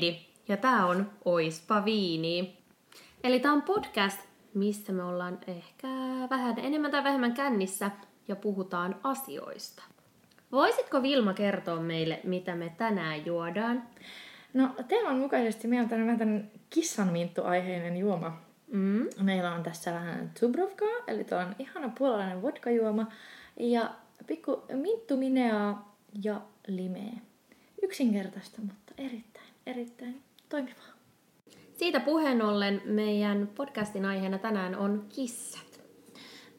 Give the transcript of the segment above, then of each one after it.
Heidi, ja tää on Oispa Viini. Eli tää on podcast, missä me ollaan ehkä vähän enemmän tai vähemmän kännissä ja puhutaan asioista. Voisitko Vilma kertoa meille, mitä me tänään juodaan? No teeman mukaisesti meillä on tänään vähän kissanminttu-aiheinen juoma. Mm. Meillä on tässä vähän Dubrovkaa, eli tuo on ihana puolalainen vodkajuoma. Ja pikku minttumineaa ja limeä. Yksinkertaista, mutta erittäin, erittäin toimivaa. Siitä puheen ollen meidän podcastin aiheena tänään on kissat.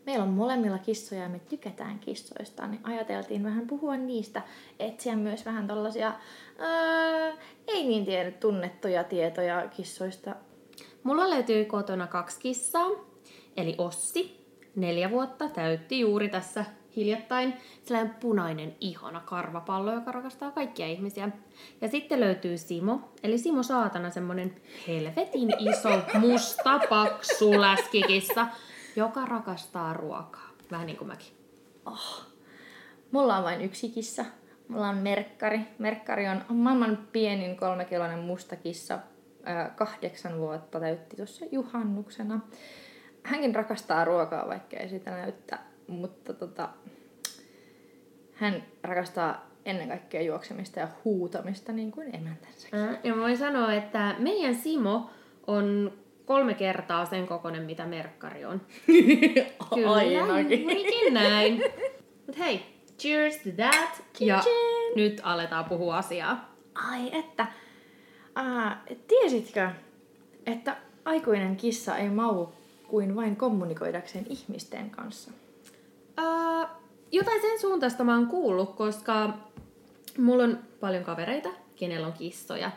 Meillä on molemmilla kissoja ja me tykätään kissoista, niin ajateltiin vähän puhua niistä, etsiä myös vähän tällaisia öö, ei niin tiedä tunnettuja tietoja kissoista. Mulla löytyy kotona kaksi kissaa, eli Ossi, neljä vuotta, täytti juuri tässä hiljattain sellainen punainen ihana karvapallo, joka rakastaa kaikkia ihmisiä. Ja sitten löytyy Simo, eli Simo Saatana, semmonen helvetin iso, musta, paksu läskikissa, joka rakastaa ruokaa. Vähän niin kuin mäkin. Mulla on vain yksi kissa. Mulla on Merkkari. Merkkari on maailman pienin kolmekiloinen musta kissa. Kahdeksan vuotta täytti tuossa juhannuksena. Hänkin rakastaa ruokaa, vaikka ei sitä näyttä. Mutta tota, hän rakastaa ennen kaikkea juoksemista ja huutamista niin kuin emäntänsä. Ää, Ja voin sanoa, että meidän Simo on kolme kertaa sen kokoinen, mitä Merkkari on. Kyllä, Ainakin. näin. Mut hei, cheers to that. Ja Chin-chin. nyt aletaan puhua asiaa. Ai että, ää, tiesitkö, että aikuinen kissa ei mau kuin vain kommunikoidakseen ihmisten kanssa? Jotain sen suuntaista mä oon kuullut, koska mulla on paljon kavereita, kenellä on kissoja.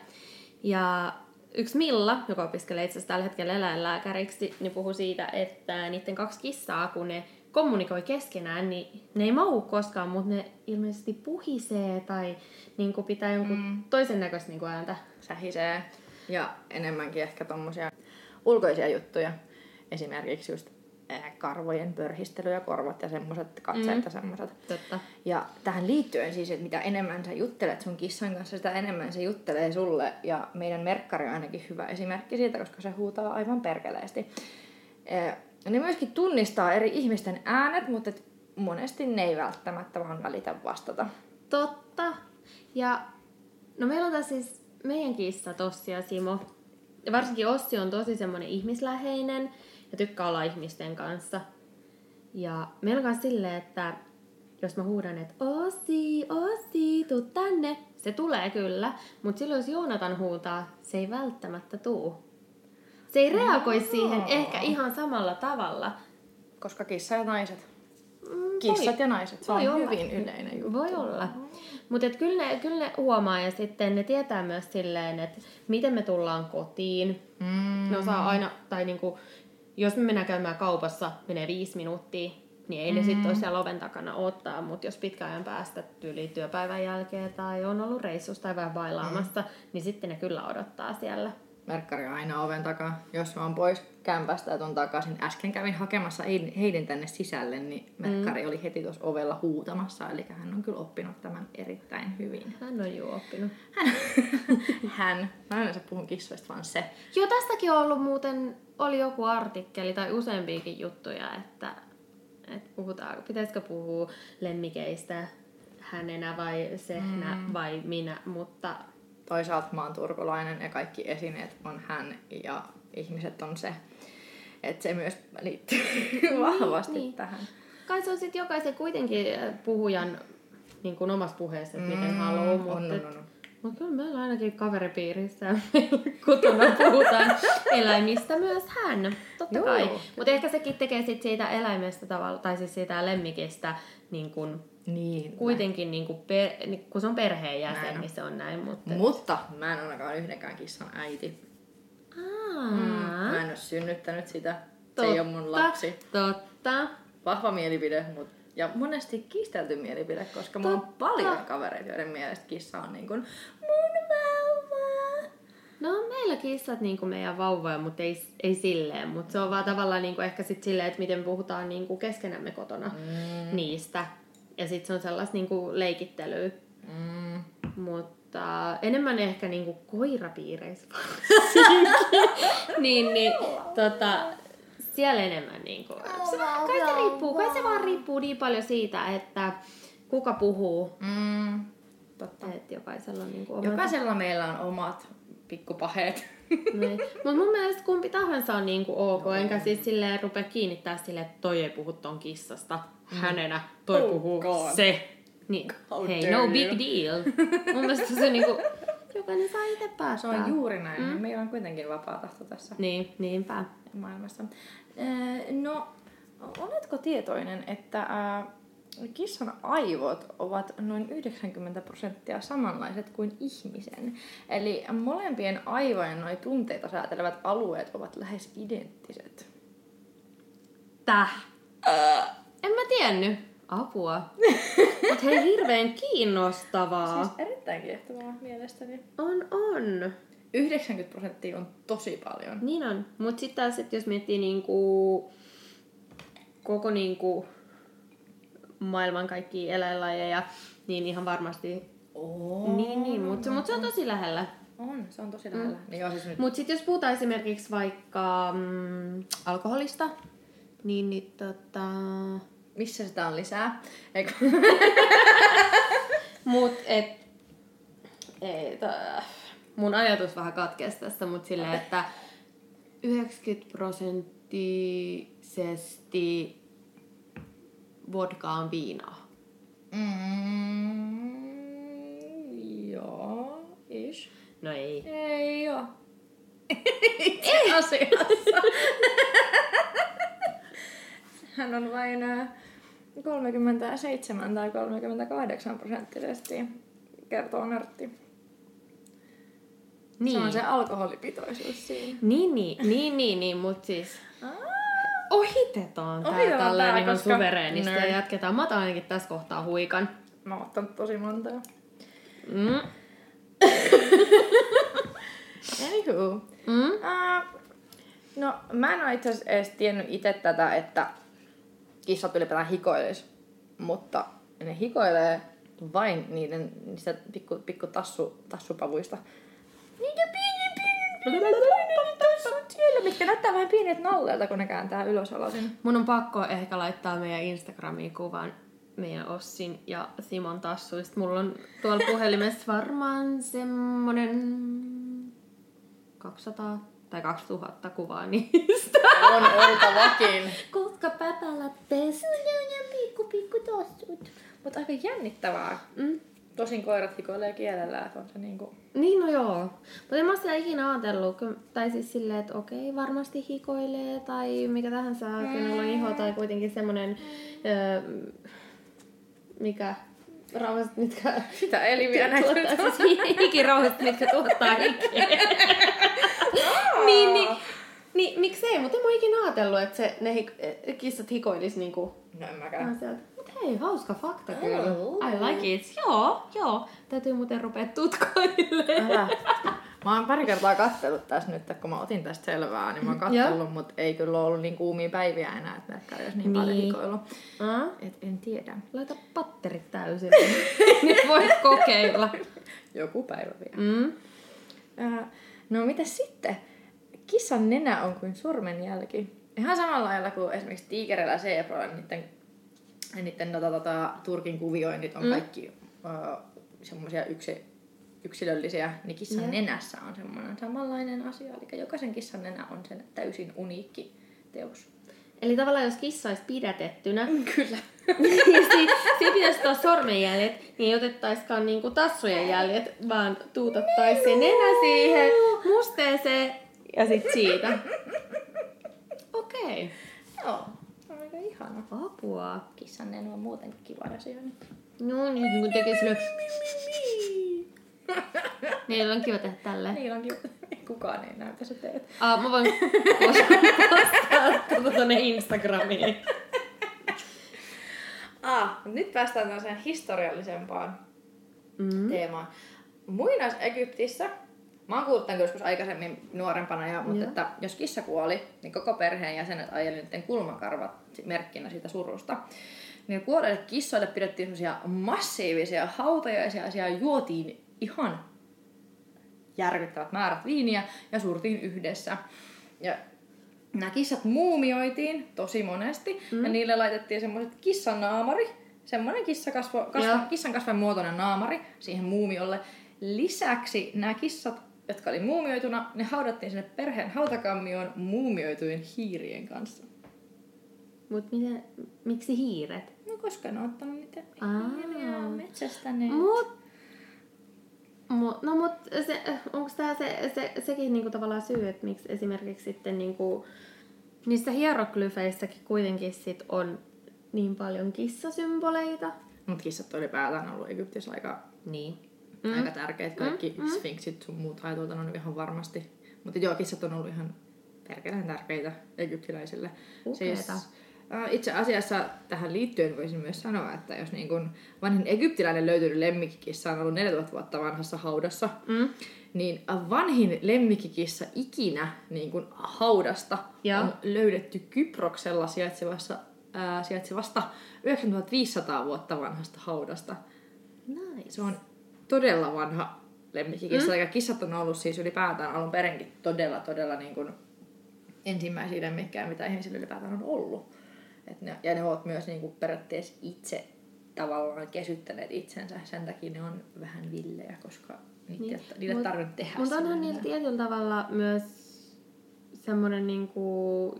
Ja yksi Milla, joka opiskelee itse asiassa tällä hetkellä eläinlääkäriksi, niin puhui siitä, että niiden kaksi kissaa, kun ne kommunikoi keskenään, niin ne ei mahu koskaan, mutta ne ilmeisesti puhisee tai niin kuin pitää jonkun mm. toisen näköistä niin kuin ääntä. Sähisee ja enemmänkin ehkä tommosia ulkoisia juttuja. Esimerkiksi just karvojen pörhistely ja korvat ja semmoset katseet mm. ja semmoset. Totta. Ja tähän liittyen siis, että mitä enemmän sä juttelet sun kissan kanssa, sitä enemmän se juttelee sulle. Ja meidän merkkari on ainakin hyvä esimerkki siitä, koska se huutaa aivan perkeleesti. Eh, Ne myöskin tunnistaa eri ihmisten äänet, mutta monesti ne ei välttämättä vaan välitä vastata. Totta. Ja no meillä on tässä siis meidän kissa Tossi ja Simo. Ja varsinkin Ossi on tosi semmoinen ihmisläheinen ja tykkää olla ihmisten kanssa. Ja meillä on silleen, että jos mä huudan, että Ossi, Ossi, tuu tänne, se tulee kyllä. Mutta silloin jos Joonatan huutaa, se ei välttämättä tuu. Se ei reagoi siihen ehkä ihan samalla tavalla. Koska kissa ja naiset. Mm, Kissat voi- ja naiset, se on olla. hyvin yleinen juttu. Voi olla. Mutta kyllä ne, kyllä ne huomaa ja sitten ne tietää myös silleen, että miten me tullaan kotiin. Mm. Ne osaa aina, tai niinku, jos me mennään käymään kaupassa, menee viisi minuuttia, niin ei ne sitten ole siellä oven takana ottaa. Mutta jos pitkän ajan päästä tyyli työpäivän jälkeen tai on ollut reissussa tai vähän bailaamassa, niin sitten ne kyllä odottaa siellä. Merkkari on aina oven takaa. Jos mä oon pois kämpästä ja tuon takaisin. Äsken kävin hakemassa Heidin tänne sisälle, niin Merkkari mm. oli heti tuossa ovella huutamassa. Eli hän on kyllä oppinut tämän erittäin hyvin. Hän on jo oppinut. hän. Mä yleensä puhun kissoista vaan se. Joo, tästäkin on ollut muuten, oli joku artikkeli tai useampiakin juttuja, että, että puhutaan, pitäisikö puhua lemmikeistä hänenä vai sehnä mm. vai minä, mutta Toisaalta mä oon turkulainen ja kaikki esineet on hän ja ihmiset on se. Että se myös liittyy vahvasti niin. tähän. kai se on sitten jokaisen kuitenkin äh, puhujan niin kuin omassa puheessa, että miten Mm, haluaa, mutta on, on, on. Mutta kyllä meillä ainakin kaveripiirissä kotona puhutaan eläimistä myös hän, totta Joo. kai. Mutta ehkä sekin tekee sit siitä eläimestä tavalla, tai siis siitä lemmikistä niin kun Niin. kuitenkin, niin kun per, niin kun se on perheenjäsen, niin se on näin. Mutta... Mutta mä en ainakaan yhdenkään kissan äiti. Aa, Mm, mä en ole synnyttänyt sitä. Se ei ole mun lapsi. Totta. Vahva mielipide, mutta ja monesti kiistelty mielipide, koska mulla on Totta. paljon kavereita, joiden mielestä kissa on niin kuin mun vauva. No on meillä kissat niin kuin meidän vauvoja, mutta ei, ei silleen. Mutta se on vaan tavallaan niin kuin ehkä sit silleen, että miten puhutaan niin kuin keskenämme kotona mm. niistä. Ja sitten se on sellaista niin kuin leikittelyä. Mm. Mutta enemmän ehkä niinku koirapiireissä niin, niin tota, siellä enemmän niinku, se, kai se riippuu, kai se vaan riippuu niin paljon siitä, että kuka puhuu, Mm, totta. että jokaisella on niinku oma... Jokaisella meillä on omat pikkupaheet. Niin. Mutta mun mielestä kumpi tahansa on niinku ok, enkä siis silleen rupea kiinnittää silleen, että toi ei puhu ton kissasta hänenä, toi Oh puhuu God. se. Niin, How hei, no you. big deal. mun mielestä se niinku, jokainen saa itse Se päättää. on juuri näin. Mm. Meillä on kuitenkin vapaa tahto tässä Niin, niinpä. maailmassa. Äh, No, oletko tietoinen, että äh, kissan aivot ovat noin 90 prosenttia samanlaiset kuin ihmisen? Eli molempien aivojen noin tunteita säätelevät alueet ovat lähes identtiset. Täh. En mä tiennyt. Apua. Mut hei, hirveän kiinnostavaa. Siis erittäin kiehtovaa mielestäni. On, on. 90 prosenttia on tosi paljon. Niin on. Mut sitten taas, että jos miettii niinku koko niinku maailman kaikkia eläinlajeja, niin ihan varmasti... Oh. Niin, niin, mutta mut se on tosi lähellä. On, se on tosi lähellä. Mm. Niin siis nyt Mutta sitten jos puhutaan esimerkiksi vaikka mm, alkoholista, niin, niin tota... missä sitä on lisää? Eikö? Mut et... Ei, mun ajatus vähän katkesi tässä, mutta silleen, että 90 prosenttisesti vodka on viinaa. Mm, joo, ish. No ei. Ei oo. Itse asiassa. Hän on vain ää, 37 tai 38 prosenttisesti, kertoo nörtti. Niin. Se on se alkoholipitoisuus siinä. Niin, niin, niin, niin, niin mutta siis ohitetaan tää Ohitetaan tälleen tää, ihan koska- suvereenisti ja jatketaan. Mä otan ainakin tässä kohtaa huikan. Mä oon ottanut tosi monta jo. Mm. Anywho. Mm. Uh, no, mä en ole itse asiassa edes tiennyt itse tätä, että kissat ylipäätään hikoilis. Mutta ne hikoilee vain niiden niistä pikku, pikku tassu, tassupavuista. Niitä pieni, pieni, pieni tassut siellä, mitkä näyttää vähän pienet nalleilta, kun ne kääntää ylös alasin. Mun on pakko ehkä laittaa meidän Instagramiin kuvan meidän Ossin ja Simon tassuista. Mulla on tuolla puhelimessa varmaan semmonen 200 tai 2000 kuvaa niistä. On oltavakin. Koska päpälät best. Ja pikku, pikku tassut. Mutta aika jännittävää. Mm. Tosin koirat hikoilee kielellä, että on se niinku... Niin, no joo. Mutta en mä sitä ikinä ajatellut. Tai siis silleen, että okei, varmasti hikoilee tai mikä tahansa, kenellä on iho tai kuitenkin semmonen, öö, mikä rauhaset, mitkä Sitä elimiä tuottaa, siis hi- hikirauhaset, mitkä tuottaa hikeä. niin, niin, niin, miksei, mutta en mä ikinä ajatellut, että se, ne hik- kissat hikoilis niinku No en mäkään. asiat. Mut hei, hauska fakta kyllä. Oh. I like it. Joo, joo. Täytyy muuten rupea tutkoilemaan. Älä. Mä oon pari kertaa katsellut tässä nyt, kun mä otin tästä selvää, niin mä oon katsellut, mutta ei kyllä ollut niin kuumia päiviä enää, että näkään olisi niin, paljon Niin. hikoillut. Ah, Et en tiedä. laita patterit täysin. Nyt voit kokeilla. Joku päivä vielä. Mm. No mitä sitten? Kissan nenä on kuin sormenjälki. Ihan samalla lailla kuin esimerkiksi tiikerillä ja zeebroilla, niiden, niiden tota, tota, Turkin kuvioinnit on Mm. kaikki uh, semmoisia yksi, yksilöllisiä, niin kissan Jep. nenässä on semmoinen samanlainen asia. Eli jokaisen kissan nenä on sen täysin uniikki teos. Eli tavallaan jos kissa olisi pidätettynä, Kyllä. niin si- siinä pitäisi ottaa sormenjäljet, niin ei otettaiskaan niinku tassujen jäljet, vaan tuutettaisiin se nenä siihen musteeseen ja sit siitä. Okei. Joo, se on aika ihana. Apua. Kissan nenä on muutenkin kiva asia. No niin, kun tekee sille... Niin, on kiva tehdä tälleen. Niillä on kiva. Kukaan ei näytä, sä teet. Ah, mä voin postaa tonne Instagramiin. Ah, nyt päästään tällaiseen historiallisempaan Mm. teemaan. Muinais-Egyptissä, mä oon kuullut tämän joskus aikaisemmin nuorempana, ja, mutta Joo. että jos kissa kuoli, niin koko perheen jäsenet ajeli niiden kulmakarvat merkkinä siitä surusta. Niin kuolleille kissoille pidettiin semmosia massiivisia hautajaisia ja siellä juotiin ihan järkyttävät määrät viiniä ja surtiin yhdessä. Ja nämä kissat muumioitiin tosi monesti mm. ja niille laitettiin semmoiset kissanaamari, semmoinen kissakasvo, kasva, kissan kasvan muotoinen naamari siihen muumiolle. Lisäksi nämä kissat, jotka oli muumioituna, ne haudattiin sinne perheen hautakammioon muumioitujen hiirien kanssa. Mut miten, miksi hiiret? No koska ne on ottanut niitä hiiriä metsästäneet. Mut, mut, no mut se, onko tämä se, se, sekin niinku tavallaan syy, että miksi esimerkiksi sitten niinku, niissä hieroglyfeissäkin kuitenkin sit on niin paljon kissasymboleita? Mut kissat oli ylipäätään ollut Egyptissä aika, Niin. mm. aika tärkeät. Kaikki mm. sfinksit sun muut haituutan on ihan varmasti. Mutta joo, kissat on ollut ihan perkeleen tärkeitä egyptiläisille. Upeeta. äh, itse asiassa tähän liittyen voisin myös sanoa, että jos niin kun vanhin egyptiläinen löytynyt lemmikkikissa on ollut 4000 vuotta vanhassa haudassa, Mm. niin vanhin lemmikkikissa ikinä niin kun haudasta Joo. on löydetty Kyproksella sijaitsevassa, ää, sijaitsevasta 9500 vuotta vanhasta haudasta. Nice. Se on todella vanha lemmikkikissa, mm. ja kissat on ollut siis ylipäätään alun perinkin todella, todella niin kuin ensimmäisiä lemmikkejä, mitä ihmisillä ylipäätään on ollut. Et ne, ja ne ovat myös niin kuin periaatteessa itse tavallaan kesyttäneet itsensä, sen takia ne on vähän villejä, koska niitä, Niin. niin. niille Mut- tarvinnut tehdä Mutta onhan niillä tietyllä tavalla myös semmoinen niinku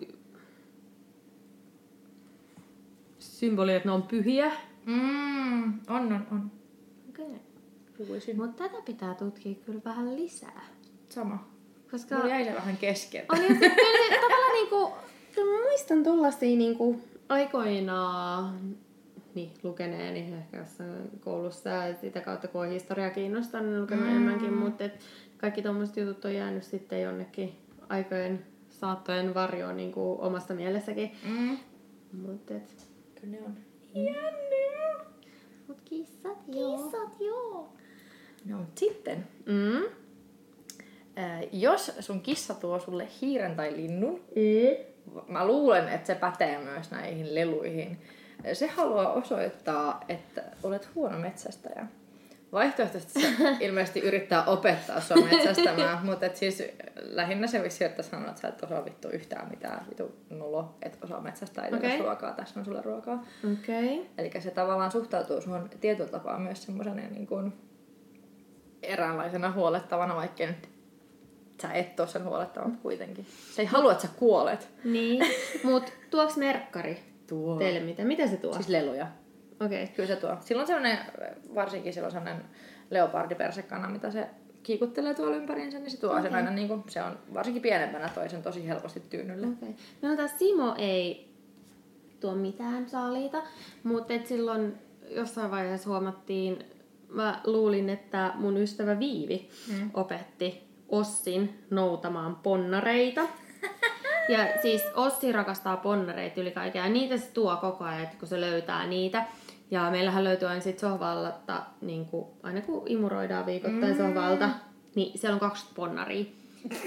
symboli, että ne on pyhiä. Mm, on, on, on. Okay. Puhuisin. Mutta tätä pitää tutkia kyllä vähän lisää. Sama. Koska Mulla jäi se vähän kesken. on ja kyllä tavallaan niinku, mä muistan tollasia niinku aikoinaan niin, lukeneeni ehkä jossain koulussa ja sitä kautta kun on historia kiinnostanut, niin lukenut mm. enemmänkin, mutta et kaikki tommoset jutut on jäänyt sitten jonnekin aikojen saattojen varjoon niin kuin omasta mielessäkin. Mm. Mutta et, Kyllä ne on. Jänniä. mut kissat joo. Kissat, joo. No, mut sitten Mm. Ää, jos sun kissa tuo sulle hiiren tai linnun, Mm. Mä luulen, että se pätee myös näihin leluihin. Se haluaa osoittaa, että olet huono metsästäjä. Vaihtoehtoisesti se ilmeisesti yrittää opettaa sua metsästämään, mutta et siis lähinnä se vissi, että sanoo, että sä et osaa vittu yhtään mitään, vitu nulo, et osaa metsästää, okay. ruokaa, tässä on sulle ruokaa. Okay. Eli se tavallaan suhtautuu sun tietyllä tapaa myös semmoisena niin kuin eräänlaisena huolettavana, vaikka nyt sä et ole sen huolettava, mutta kuitenkin. Se ei halua, että sä kuolet. Niin. Mut tuoks merkkari Tuo. teille mitä? Mitä se tuo? Siis leluja. Okei. Okay. Kyllä se tuo. Silloin sellainen, varsinkin silloin sellainen leopardipersekana, mitä se kiikuttelee tuolla ympäriinsä, niin se tuo okay. sen aina niin kuin, se on varsinkin pienempänä toi sen tosi helposti tyynylle. Okei. Okay. No taas Simo ei tuo mitään saaliita, mutta et silloin jossain vaiheessa huomattiin, mä luulin, että mun ystävä Viivi Mm. opetti Ossin noutamaan ponnareita. Ja siis Ossi rakastaa ponnareita yli kaikkea. Ja niitä se tuo koko ajan, että kun se löytää niitä. Ja meillähän löytyy aina sit sohvalta, niin kuin, aina kun imuroidaan viikoittain mm. sohvalta, niin siellä on 20 ponnaria.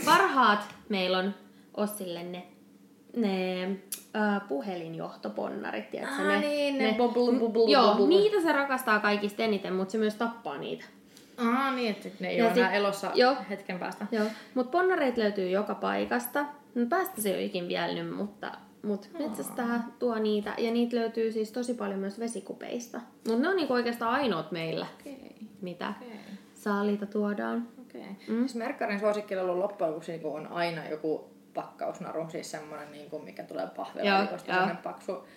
Parhaat meillä on Ossille ne, ne äh, puhelinjohtoponnarit. tiedätkö, Ah, niin, ne bubble, bubble, Joo, bubble. niitä se rakastaa kaikista eniten, mutta se myös tappaa niitä. Ah, niin, että ne ei Ja ole enää sit- elossa joo. hetken päästä. Joo, mutta ponnareita löytyy joka paikasta. No päästä se ei ole ikin vielnyt, mutta mut metsästää tuo niitä. Ja niitä löytyy siis tosi paljon myös vesikupeista. Mutta ne on niinku oikeastaan ainoat meillä, Okei, mitä okei. saaliita tuodaan. okei. Mm. Siis Merkkarin suosikkilelu loppujen lopuksi niin on aina joku pakkausnaru, siis semmoinen, niin kuin, mikä tulee pahvelaalikosta, semmoinen paksu,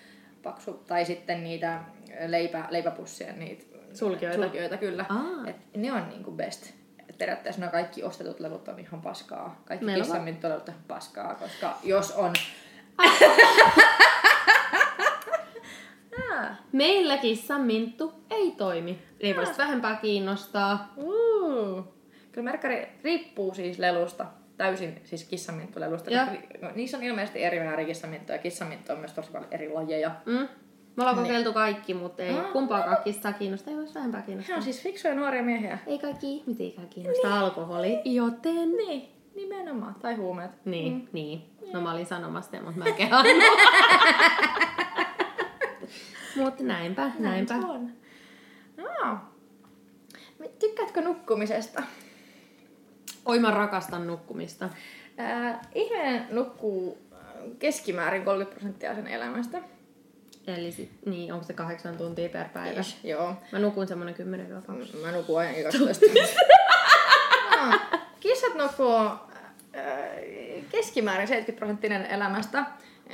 paksu, tai sitten niitä leipä, leipäpussien niitä Sulkioita. sulkioita kyllä. Aa. Et ne on niin kuin best. Et periaatteessa nämä kaikki ostetut lelut on ihan paskaa. Kaikki Meillä on- kissanminttolelut on ihan paskaa, koska jos on... Meillä kissan minttu ei toimi. Ei voi sit vähempää kiinnostaa. Uh. Kyllä merkkari riippuu siis lelusta, täysin siis kissaminttulelusta. Joo. koska ni- no, niissä on ilmeisesti eri määrä kissaminttuja ja kissaminttu on myös tosi paljon eri lajeja. Mm. Me ollaan kokeiltu kaikki, mutta ei Aa. kumpaakaan kissaa kiinnosta. Ei voisi vähempää He kiinnostaa. on siis fiksuja nuoria miehiä. Ei kaikki ihmisiäkään kiinnosta alkoholi, joten... Niin, nimenomaan. Tai huumeet. Niin, mm. niin. No mä olin sanomassa, sen, mutta mä kehannut. Mutta näinpä, näinpä. se on. No. Tykkäätkö nukkumisesta? Oi mä rakastan nukkumista. Ää, ihminen nukkuu äh, keskimäärin 30 prosenttia sen elämästä. Eli sit, niin, onko se kahdeksan tuntia per päivä? Ish, joo. Mä nukun semmonen 10 2 Mä nukun aina 12 tuntia. No, Kissat nukkuu äh, keskimäärin 70 prosenttinen elämästä.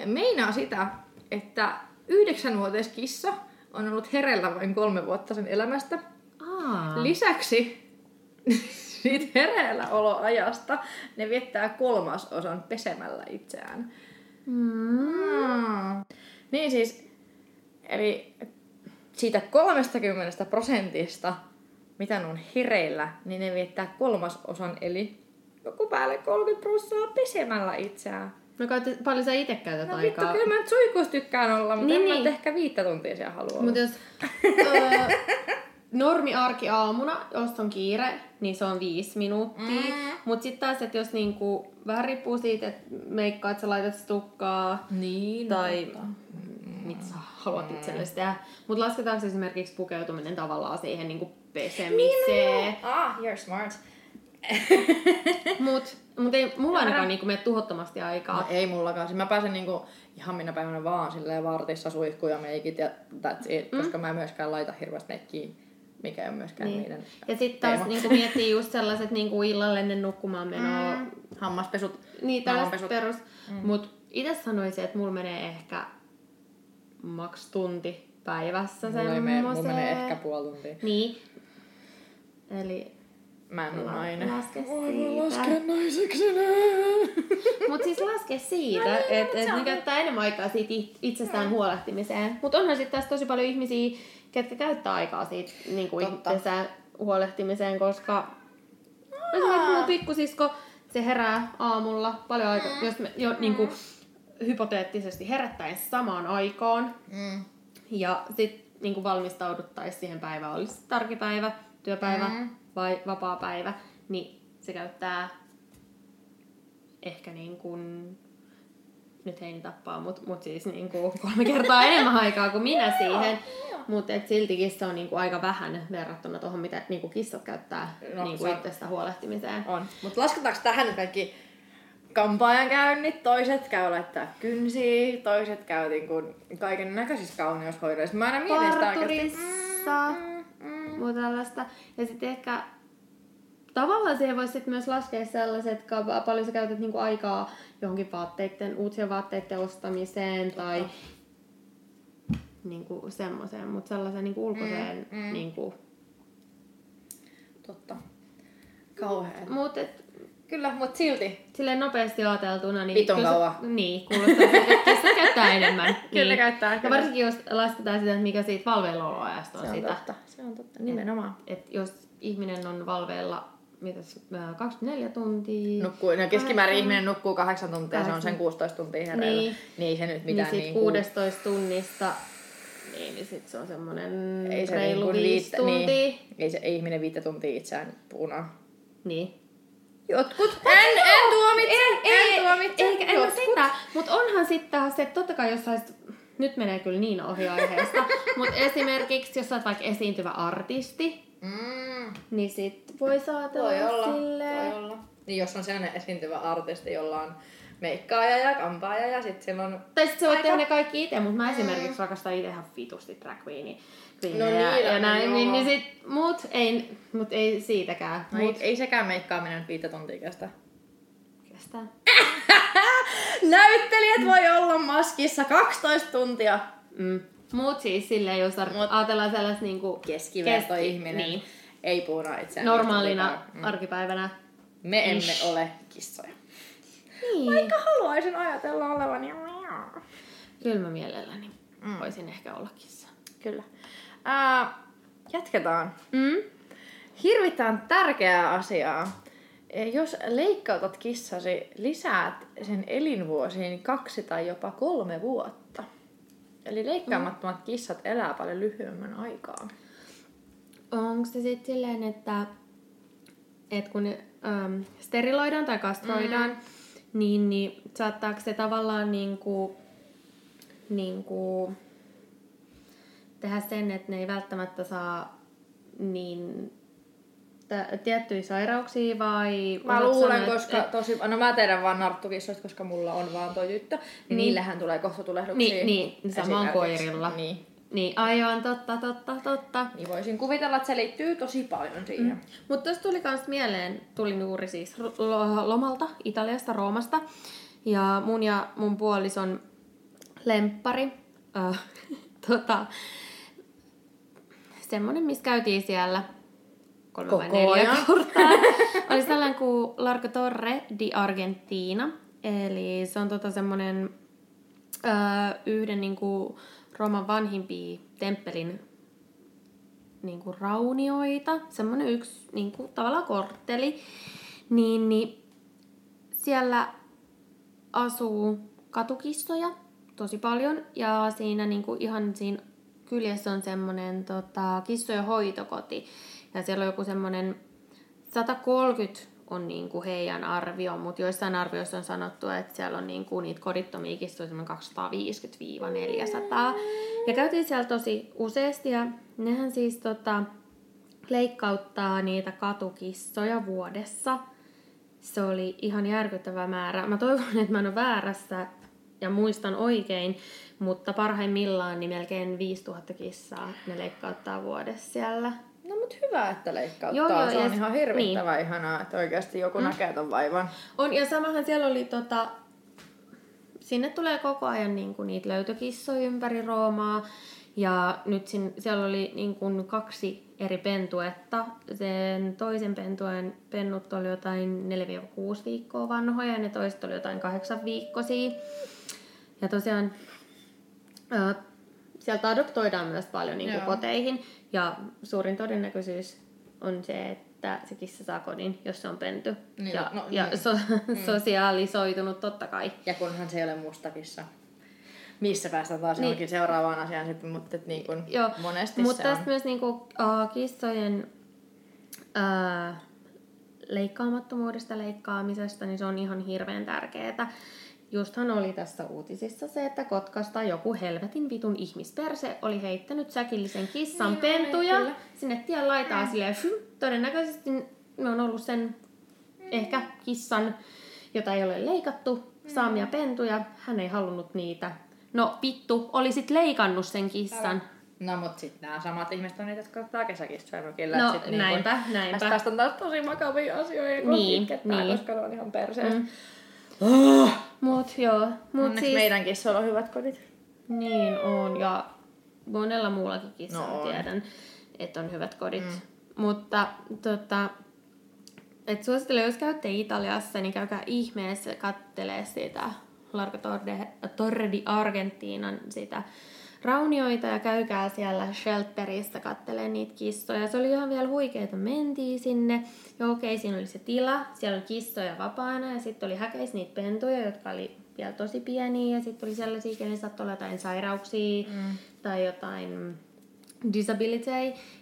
Meinaa sitä, että yhdeksänvuotias kissa on ollut hereillä vain kolme vuotta sen elämästä. Aa. Lisäksi siitä hereillä oloajasta ne viettää kolmasosan pesemällä itseään. Mm. Niin siis, eli siitä 30 prosentista, mitä ne on hereillä, niin ne viettää kolmasosan, eli joku päälle 30 prosenttia pesemällä itseään. No kai paljon sä itse käytät No vittu, aikaa. kyllä mä suikuus tykkään olla, mutta Niin, niin, en niin. mä nyt ehkä viittä tuntia siellä halua olla. Mutta jos öö, normi arki aamuna, jos on kiire, niin se on viisi minuuttia. Mm. Mutta sitten taas, että jos niinku vähän riippuu siitä, että meikkaat, sä laitat stukkaa niin, tai mitä sä haluat itsellesi tehdä. Mutta lasketaanko esimerkiksi pukeutuminen tavallaan siihen niinku pesemiseen? Ah, you're smart. Mut, mut ei mulla ainakaan niinku mene tuhottomasti aikaa. No ei mullakaan. Siis mä pääsen niinku ihan minä päivänä vaan silleen vartissa suihku ja meikit ja that's it, mm. koska mä en myöskään laita hirveästi meikkiä, mikä ei ole myöskään niin. niiden Ja sitten taas teema. niinku miettii just sellaiset niinku illalle ennen nukkumaan menoa. Mm. hammaspesut. Niin, tällaiset perus. Mm. Mut itse sanoisin, että mulla menee ehkä maks tunti päivässä Mulla, ei mene, mulla menee ehkä puoli tuntia. Niin. Eli Mä en ole nainen. laske siitä. laskea naisekseni. Mut siis laske siitä, No niin, että mut et on- käyttää enemmän aikaa siitä it- itsestään huolehtimiseen. Mutta onhan sitten tässä tosi paljon ihmisiä, ketkä käyttää aikaa siitä niin kuin itsestään huolehtimiseen, koska esimerkiksi mun pikkusisko, se herää aamulla paljon aikaa, jos me jo niin kuin, hypoteettisesti herättäen samaan aikaan Mm. ja sitten niin kuin valmistauduttaisiin siihen päivään, olisi sitten arkipäivä, työpäivä Mm. vai vapaa-päivä, niin se käyttää ehkä niin kuin, nyt heini tappaa, mutta mut siis niin kuin kolme kertaa enemmän aikaa kuin minä siihen. Mutta siltikin se on niin kuin aika vähän verrattuna tuohon, mitä niin kuin kissat käyttää No, niin on- itsestä huolehtimiseen. On. Mutta lasketaanko tähän kaikki kampaajan käynnit? Toiset käy laittaa kynsiä, toiset käy niinku kaiken näköisissä kauneushoidoissa. Mä aina mietin sitä oikeesti. Parturissa, muuta tällaista. Ja sitten ehkä tavallaan siihen voisi sit myös laskea sellaiset, ka- paljon sä käytät niinku aikaa johonkin vaatteiden, uusien vaatteiden ostamiseen tai niinku semmoiseen, mutta sellaiseen niinku ulkoiseen. Mm, mm. Niinku. Totta. Kauhean. Mutta et, Kyllä, mutta silti. silleen nopeasti ajateltuna, niin... Vitun kauan. Niin, kuulostaa siltä, että käyttää enemmän. Kyllä niin. käyttää, Ja kyllä. varsinkin jos lasketaan sitä, että mikä siitä valveillaoloajasta on Se on sitä. totta. Se on totta. Nimenomaan. Et jos ihminen on valveilla mitäs, ää, 24 tuntia, Nukkuu, no keskimäärin Kahdeksan. ihminen nukkuu kahdeksan tuntia, se on sen 16 tuntia hereillä. Niin. Niin, niin se nyt niin mitään sit niin, kuin- 16 tunnista, niin, niin sit se on semmonen ei se reilu niin viisi tuntia. niin, ei se ei ihminen viittä tuntia itseään puunaa. Niin. Jotkut. En, en tuomitse, Ei, en tuomitse. eikä en Jotkut. sitä, mutta onhan sitten taas se, että totta kai jos saisit, nyt menee kyllä niin ohi aiheesta, mutta esimerkiksi jos sä oot vaikka esiintyvä artisti, Mm, niin sit voi saatella voi olla, silleen. voi olla. Niin jos on sellainen esiintyvä artisti, jolla on meikkaaja ja kampaaja ja sitten sillä on... Tai sit sä voit Aika- tehdä ne kaikki itse, mutta mä esimerkiksi rakastan itse ihan vitusti drag queeni. No ja, niin, ja no näin, joo. niin, niin sit, mut ei, mut ei siitäkään. No mut ei, ei sekään meikkaaminen nyt viittä tuntia kestä. kestää. Näyttelijät voi olla maskissa 12 tuntia. Mm. Mut siis silleen, jos ar- Mut- ajatellaan sellaista niinku Keskiverto keski- ihminen Niin. ei puuna itseään. Normaalina viittä tuntia. arkipäivänä. Me emme Ish. ole kissoja. Niin. Vaikka haluaisin ajatella olevani. Kyllä mä mielelläni mm. voisin ehkä olla kissa. Kyllä. Ää, jatketaan. Mm? Hirvittävän tärkeää asiaa. E, Jos leikkautat kissasi, lisäät sen elinvuosiin kaksi tai jopa kolme vuotta. Eli leikkaamattomat kissat elää paljon lyhyemmän aikaa. Onko se sitten silleen, että, että kun ne ähm, steriloidaan tai kastroidaan, mm. Niin, niin saattaako se tavallaan niinku, niinku tehdä sen, että ne ei välttämättä saa niin tiettyjä sairauksia vai... Mä luulen, sanoa, koska että- tosi... No mä tiedän vaan narttukissoista, koska mulla on vaan toi tyttö. Niin, Niin. niillähän tulee kohtutulehduksia. Niin, niin, sama on koirilla. Niin. Niin, aivan, totta, totta, totta. Niin voisin kuvitella, että se liittyy tosi paljon siihen. Mm. Mutta tuossa tuli kans mieleen, tulin juuri siis lomalta Italiasta, Roomasta. Ja mun ja mun puolison lemppari, äh, tota, semmonen, missä käytiin siellä kolme vai neljä kertaa. Oli sellainen kuin Largo Torre di Argentina. Eli se on tota semmonen äh, yhden niinku Rooman vanhimpia temppelin niinku raunioita, semmoinen yksi niinku, tavallaan kortteli, niin, niin siellä asuu katukissoja tosi paljon. Ja siinä niinku ihan siinä kyljessä on semmoinen tota, kissojen hoitokoti. Ja siellä on joku semmoinen 130 on niinku heidän arvio, mutta joissain arvioissa on sanottu, että siellä on niinku niitä kodittomia kissoja semmoinen 250-400. Ja käytiin siellä tosi useasti ja nehän siis tota, leikkauttaa niitä katukissoja vuodessa. Se oli ihan järkyttävä määrä. Mä toivon, että mä en ole väärässä ja muistan oikein, mutta parhaimmillaan niin melkein 5000 kissaa ne leikkauttaa vuodessa siellä. No mut hyvä, että leikkauttaa. Joo, joo, se on ja- ihan hirvittävän niin. ihanaa, että oikeasti joku mm. näkee ton vaivan. On, ja samahan siellä oli tota, sinne tulee koko ajan niin kuin, niitä löytökissoja ympäri Roomaa. Ja nyt sin, siellä oli niin kuin, kaksi eri pentuetta. Sen toisen pentuen pennut oli jotain 4-6 viikkoa vanhoja ja ne toiset oli jotain 8 viikkoisia. Ja tosiaan sieltä adoptoidaan myös paljon niin kuin, Joo. koteihin. Ja suurin todennäköisyys on se, että se kissa saa kodin, jos se on penty. Niin, ja no, ja niin. so, sosiaalisoitunut totta kai. Ja kunhan se ei ole mustakissa. Missä päästään taas Niin. johonkin seuraavaan asiaan sitten, mutta et niin kun Joo, monesti mutta se on. tästä myös niinku, uh, kissojen uh, leikkaamattomuudesta leikkaamisesta, niin se on ihan hirveän tärkeää. Justhan oli tässä uutisissa se, että Kotkasta joku helvetin vitun ihmisperse oli heittänyt säkillisen kissan Niin niin pentuja kyllä. sinne tien laitaa silleen, fy, todennäköisesti ne on ollut sen ehkä kissan, jota ei ole leikattu, saamia pentuja. Hän ei halunnut niitä. No vittu, olisit leikannut sen kissan. No mut sitten nämä samat ihmiset on niitä, jotka ottaa kesäkissoja mökillä. No, sit näinpä, kun, näinpä. Tästä on taas tosi makavia asioita, kun Niin, itkettää, niin. koska ne on ihan perseestä. Mm. Oh, Mut joo, mut onneksi siis meidän kissoilla on hyvät kodit. niin on ja monella muullakin kissalla No on. tiedän, että on hyvät kodit. Mm. Mutta tota, et suosittelen, jos käytte Italiassa, niin käykää ihmeessä kattelee sitä Largo Torre, Torre di Argentinan sitä raunioita ja käykää siellä shelterissä kattelee niitä kissoja. Se oli ihan vielä huikeeta. Mentiin sinne ja okei, siinä oli se tila. Siellä oli kissoja vapaana ja sitten oli häkeis niitä pentuja, jotka oli vielä tosi pieniä. Ja sitten oli sellaisia, kenen saattoi olla jotain sairauksia mm. tai jotain disability.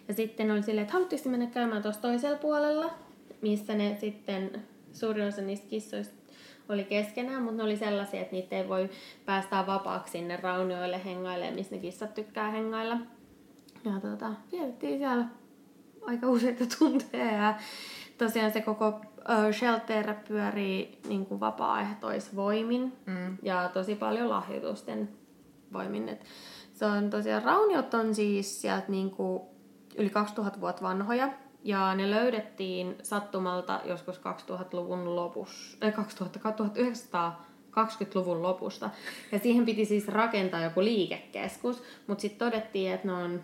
Ja sitten oli silleen, että haluatteko te mennä käymään tuossa toisella puolella, missä ne sitten suurin osa niistä kissoista oli keskenään, mutta ne oli sellaisia, että niitä ei voi päästää vapaaksi sinne raunioille hengailemaan, missä ne kissat tykkää hengailla. Ja tota, vietettiin siellä aika useita tunteja ja tosiaan se koko shelter pyörii niin kuin vapaaehtoisvoimin Mm. ja tosi paljon lahjoitusten voimin. Et se on tosiaan, rauniot on siis sieltä niin kuin yli 2000 vuotta vanhoja ja ne löydettiin sattumalta joskus 2000-luvun lopussa, äh, 2000, 1920-luvun lopusta. Ja siihen piti siis rakentaa joku liikekeskus, mutta sitten todettiin, että ne on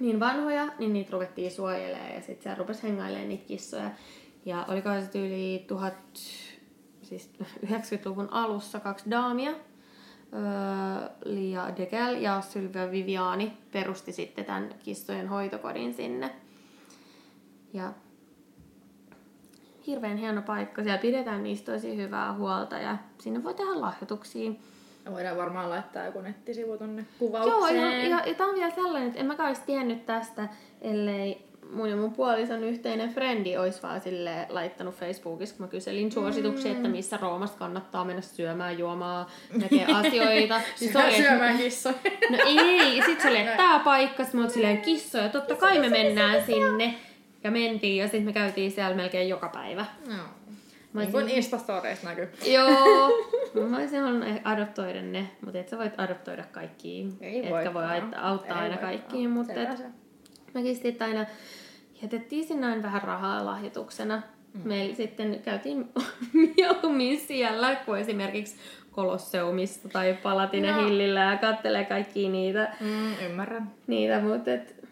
niin vanhoja, niin niitä ruvettiin suojelemaan ja sitten siellä rupesi hengailemaan niitä kissoja. Ja oliko se yli 1000, siis 90-luvun alussa kaksi daamia, öö, Lia Degel ja Sylvia Viviani perusti sitten tämän kissojen hoitokodin sinne. Ja hirveän hieno paikka. Siellä pidetään niistä tosi hyvää huolta ja sinne voi tehdä lahjoituksia. Voidaan varmaan laittaa joku nettisivu tonne Joo, kuvaukseen. ja, ja, ja tämä on vielä sellainen, että en mä olisi tiennyt tästä, ellei mun ja mun puolison yhteinen frendi olisi vaan sille laittanut Facebookissa, kun mä kyselin suosituksia, että missä Roomasta kannattaa mennä syömään, juomaan, näkee asioita. Niin se oli, syömään kissoja. No ei, sit se oli, että tää paikka, sit mä oon silleen kissoja, totta kai me mennään sinne. Ja mentiin ja sitten me käytiin siellä melkein joka päivä. No. Mä Niin kuin olisin- Instastoreista näkyy. Joo, mä olisin halunnut adoptoida ne, mutta et sä voit adoptoida kaikkiin. Ei Etkä voi auttaa, auttaa Ei aina voikaan. kaikkiin, mutta et, mäkin sitten aina jätettiin sinne aina vähän rahaa lahjoituksena. Mm. Meillä sitten käytiin mieluummin siellä, kuin esimerkiksi Kolosseumista tai Palatinen No. Hillillä ja kattelee kaikkia niitä, Mm, ymmärrän. niitä mutta et,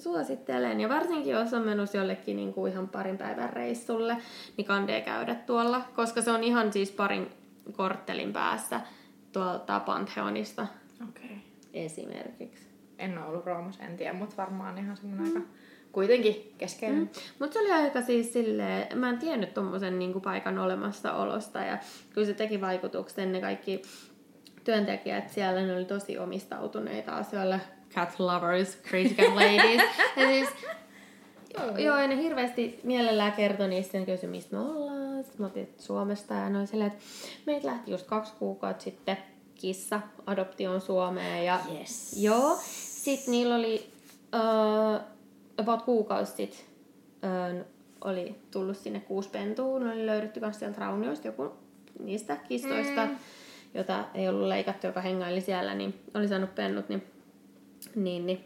suosittelen. Ja varsinkin jos on menossa jollekin niin kuin ihan parin päivän reissulle, niin kandee käydä tuolla, koska se on ihan siis parin korttelin päässä tuolta Pantheonista Okei. Okay. esimerkiksi. En ole ollut Roomassa, en tiedä, mutta varmaan ihan semmoinen aika kuitenkin keskeinen. Mm. Mutta se oli aika siis silleen, mä en tiennyt tommosen niinku paikan olemassaolosta ja kyllä se teki vaikutuksen, ne kaikki työntekijät siellä, ne oli tosi omistautuneita asioille. Cat lovers, crazy cat ladies. ja siis, joo, joo, ja ne hirveästi mielellään kertoi niistä, ne kysyi, mistä me ollaan. Sitten mä otin että Suomesta ja oli silleen, että meitä lähti just kaksi kuukautta sitten kissa adoptioon Suomeen ja Yes. Joo. Sitten niillä oli uh, about kuukausi sitten uh, oli tullut sinne kuusi pentua. Ne oli löydetty myös sieltä raunioista joku niistä kistoista, mm. jota ei ollut leikattu, joka hengaili siellä, niin oli saanut pennut. Niin, niin, niin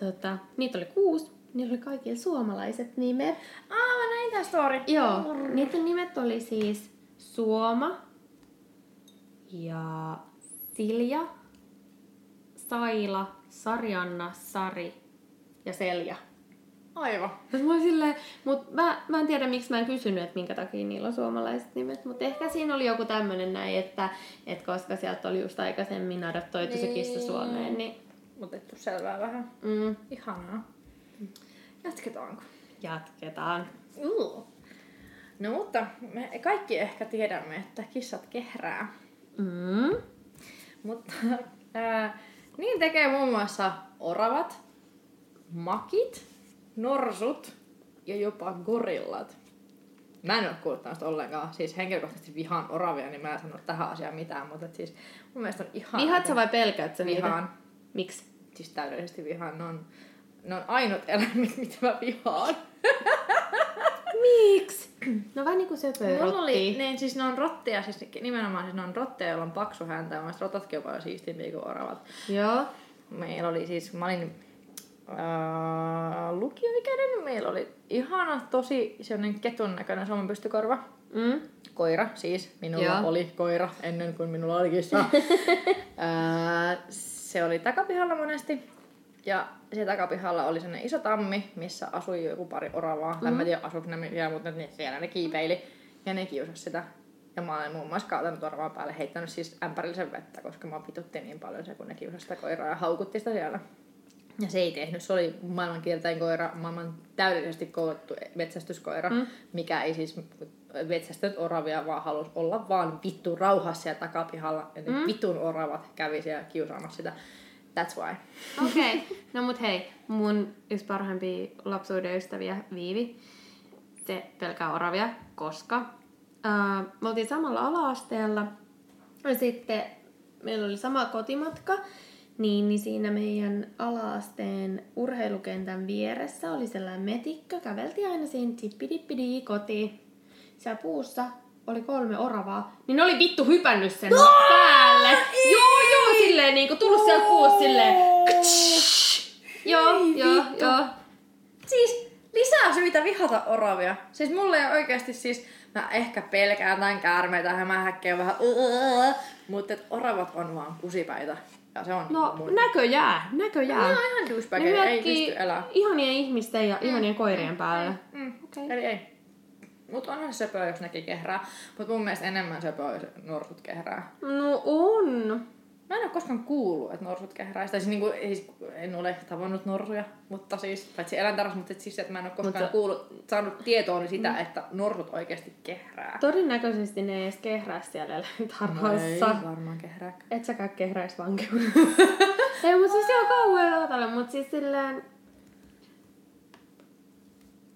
tota, niitä oli kuusi. Niillä oli kaikilla suomalaiset nimet. Aa, mä näin tää story. Joo, niiden nimet oli siis Suoma ja Silja, Saila, Sarjanna, Sari ja Selja. Aivan. Ja Mä, silleen, mut mä, mä en tiedä, miksi mä en kysynyt, että minkä takia niillä on suomalaiset nimet, mutta ehkä siinä oli joku tämmönen näin, että, että koska sieltä oli just aikaisemmin adoptoitu se kissa Niin. Suomeen, niin Otettu selvää vähän. mm, Ihanaa. Jatketaanko? jatketaan. Uh. No mutta me kaikki ehkä tiedämme, että kissat kehrää. Mm. Mutta ää, niin tekee muun muassa oravat, makit, norsut ja jopa gorillat. Mä en ole kuullut tästä ollenkaan. Siis henkilökohtaisesti vihaan oravia, niin mä en sano tähän asiaan mitään, mutta siis mun mielestä on ihan... Vihaat sä vai pelkäät sä niitä? Miksi? Siis täydellisesti vihaan. Ne on, ne on ainut eläimet, mitä mä vihaan. Miksi? No vähän niinku söpöä Mulla oli, niin, siis ne on rotteja, siis nimenomaan siis ne on rotteja, joilla on paksu häntä. Mielestä rotatkin on paljon siistimpiä kuin oravat. Joo. Meillä oli siis, mä olin lukioikäinen, meillä oli ihana, tosi sellainen ketun näköinen Suomen pystykorva. Mm. Koira siis, minulla Joo. oli koira ennen kuin minulla oli kissa. Se oli takapihalla monesti. Ja se takapihalla oli sellainen iso tammi, missä asui joku pari oravaa. Mm-hmm. En tiedä asuuko ne vielä, mutta ne, siellä ne kiipeili. Ja ne kiusasi sitä. Ja mä olen muun muassa kaatanut oravaa päälle, heittänyt siis ämpärillisen vettä, koska mä pitutti niin paljon se, kun ne kiusasi sitä koiraa ja haukutti sitä siellä. Ja se ei tehnyt, se oli maailman koira, maailman täydellisesti kouluttu metsästyskoira, mm. mikä ei siis metsästänyt oravia, vaan halusi olla vaan vittu rauhassa siellä takapihalla. Ja ne mm. vitun oravat kävi siellä kiusaamassa sitä. That's why. Okei. Okay. No mut hei, mun yksi parhaimpia lapsuuden ystäviä, Viivi, se pelkää oravia, koska uh, me oltiin samalla ala-asteella ja sitten meillä oli sama kotimatka, niin, niin siinä meidän ala-asteen urheilukentän vieressä oli sellainen metikkö, käveltiin aina siinä tippidippidi kotiin. Siellä puussa oli kolme oravaa, niin ne oli vittu hypännyt sen päälle. Joo, joo, silleen niinku tullut sieltä puusta silleen. Joo, joo, joo. Siis lisää syitä vihata oravia. Siis mulle ei oikeasti siis, mä ehkä pelkään tämän käärmeitä, hämähäkkejä vähän, mutta oravat on vaan kusipäitä. Ja se on No mun... näköjään, näköjään. Ne on ihan ne douchebageja, ei pysty elää. ihanien ihmisten ja ihanien koirien päälle. Mm. Okei. Eli ei. Mut onhan se söpöä, jos nekin kehrää. Mut mun mielestä enemmän söpöä, jos norsut kehrää. No on. Mä en ole koskaan kuullut, että norsut kehrää. Tai siis, niinku, siis en ole tavannut norsuja, mutta siis, paitsi eläintarhassa, mutta et siis, että mä en ole koskaan Mut sä- kuullut, saanut tietoa sitä, mm. että norsut oikeasti kehrää. Todennäköisesti ne ei edes kehrää siellä No eläintarhassa. ei varmaan kehrää. Et säkään kehräis vankeudessa. ei, mutta siis joo kauhean ajatella, mutta siis silleen...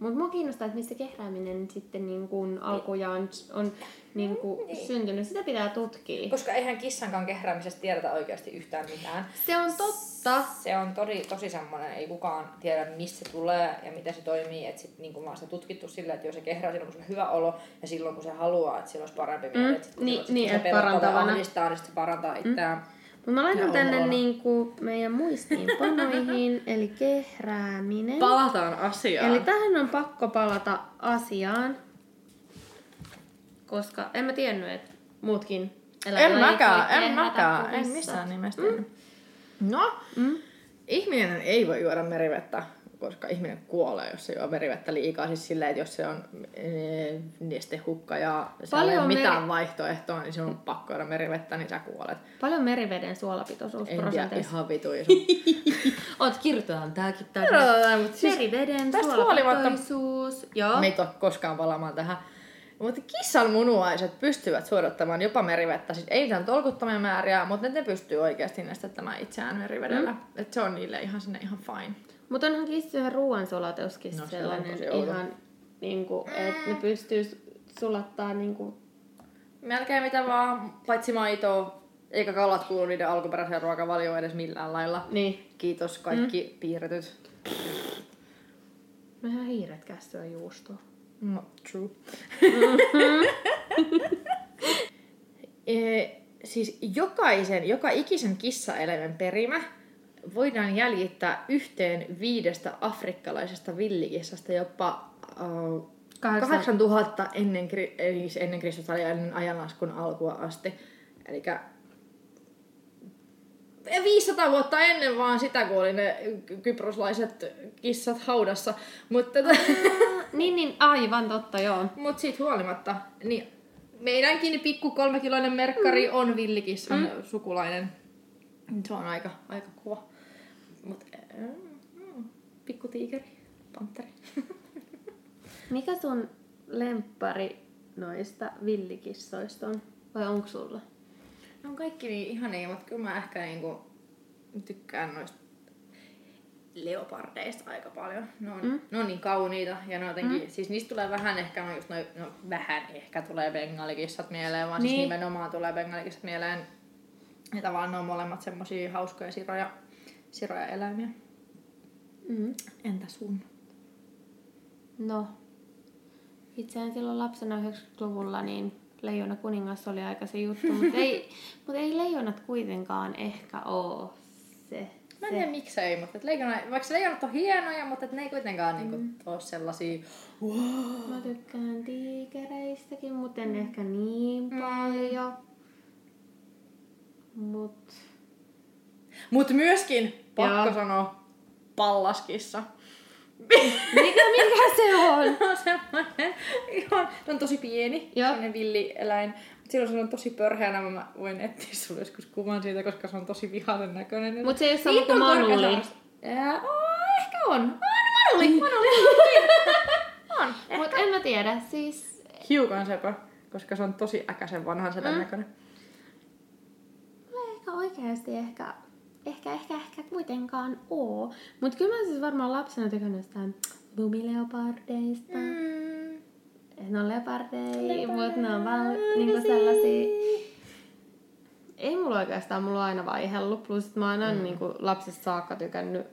Mutta mua kiinnostaa, että mistä kehrääminen sitten niin kuin alkujaan on niin kuin syntynyt. Sitä pitää tutkia. Koska eihän kissankaan kehräämisestä tiedetä oikeasti yhtään mitään. Se on totta. Se on tosi, tosi semmoinen, ei kukaan tiedä mistä se tulee ja miten se toimii. Että sit niinku vaan se tutkittu silleen, että jos se kehrää silloin kun se on hyvä olo ja silloin kun se haluaa, että sillä olisi parempi mieli. Mm, että sit, kun niin- se, niin, kun se parantavana. ahdistaa, niin se parantaa itseään. Mutta mä laitan tänne ololla. niinku meidän muistiinpanoihin, eli kehrääminen. Palataan asiaan. Eli tähän on pakko palata asiaan, koska en mä tiennyt, että muutkin En eläinlajit mäkään, en mäkään, kuin en missään nimessä. Mm. No, Mm? ihminen ei voi juoda merivettä, koska ihminen kuolee, jos se juo merivettä liikaa. Siis silleen, että jos se on ee, nestehukka ja se ei ole mitään meri- vaihtoehtoa, niin se on pakko juoda merivettä, niin sä kuolet. Paljon meriveden suolapitoisuus En prosenteissa. ihan vituisu. Oot kirjoitetaan tääkin mutta siis Meriveden suolapitoisuus. Joo. me ei koskaan palaamaan tähän. Mutta kissan munuaiset pystyvät suodattamaan jopa merivettä. Siis ei tämän tolkuttomia määriä, mutta ne pystyy oikeasti nestettämään itseään merivedellä. Mm. Et se on niille ihan sinne ihan fine. Mutta onhan kissojen ruoansulatuskin No, se on sellainen outo. ihan, niinku, että ne pystyy su- sulattaa niinku, Melkein mitä vaan, paitsi maitoa, eikä kalat kuulu niiden alkuperäiseen ruokavalioon edes millään lailla. niin. Kiitos kaikki mm. piirretyt. Mehän hiiret kästyä juustoa. No, true. e, siis jokaisen, joka ikisen kissaeläimen perimä voidaan jäljittää yhteen viidestä afrikkalaisesta villikissasta jopa uh, Kahdeksan- 8000 ennen, siis ennen Kristusta ja ennen ajanlaskun alkua asti. Eli 500 vuotta ennen vaan sitä, kun oli ne kyproslaiset kissat haudassa. Mutta Niin, niin, aivan totta, joo. Mut siitä huolimatta, niin meidänkin pikku kolmekiloinen merkkari mm. on villikissan mm. sukulainen. Se on aika, aika kova. Mm, pikku tiikeri, panteri. Mikä sun lemppari noista villikissoista on? Vai onko sulla? Ne on kaikki niin ihania, mutta kyllä mä ehkä niinku tykkään noista leopardeista aika paljon. Ne on, mm. ne on niin kauniita ja ne jotenkin, mm. siis niistä tulee vähän ehkä, no just noi, no vähän ehkä tulee bengalikissat mieleen, vaan niin. siis Niin. nimenomaan tulee bengalikissat mieleen. Ja tavallaan ne on molemmat semmosia hauskoja siroja, siroja eläimiä. Mm. Entä sun? No, itseään silloin lapsena 90-luvulla niin Leijona kuningas oli aika se juttu, mutta ei, mut ei leijonat kuitenkaan ehkä oo se. Mä en tiedä miksei, mutta et leijona, vaikka leijonat on hienoja, mutta et ne ei kuitenkaan mm. niinku ole sellaisia wow. Mä tykkään tiikereistäkin, mutta en ehkä niin paljon. Mut Mut myöskin, pakko Joo. sanoa, pallaskissa. mikä, mikä se on? on semmoinen ihan, se on tosi pieni, Joo. semmoinen villieläin. Silloin se on tosi pörheänä, mä voin etsiä sulle joskus kuvan siitä, koska se on tosi vihaisen näköinen. Mut se ei oo sama Niin kuin Manuli. Ehkä on. On Manuli, Manuli, Manuli. on. Mut en mä tiedä, siis Hiukan sepä, koska se on tosi äkäisen vanhan sedän mm. näköinen. ei ehkä oikeasti ehkä, ehkä, ehkä, ehkä kuitenkaan oo. Mut kyllä mä siis varmaan lapsena tykännyt jostain lumileopardeista. Mm. Mm. Ne on leopardeja, mutta ne on vaan niinku sellaisia... Ei mulla oikeastaan, mulla on aina vaihellut. Plus mä oon aina mm. niinku lapsesta saakka tykännyt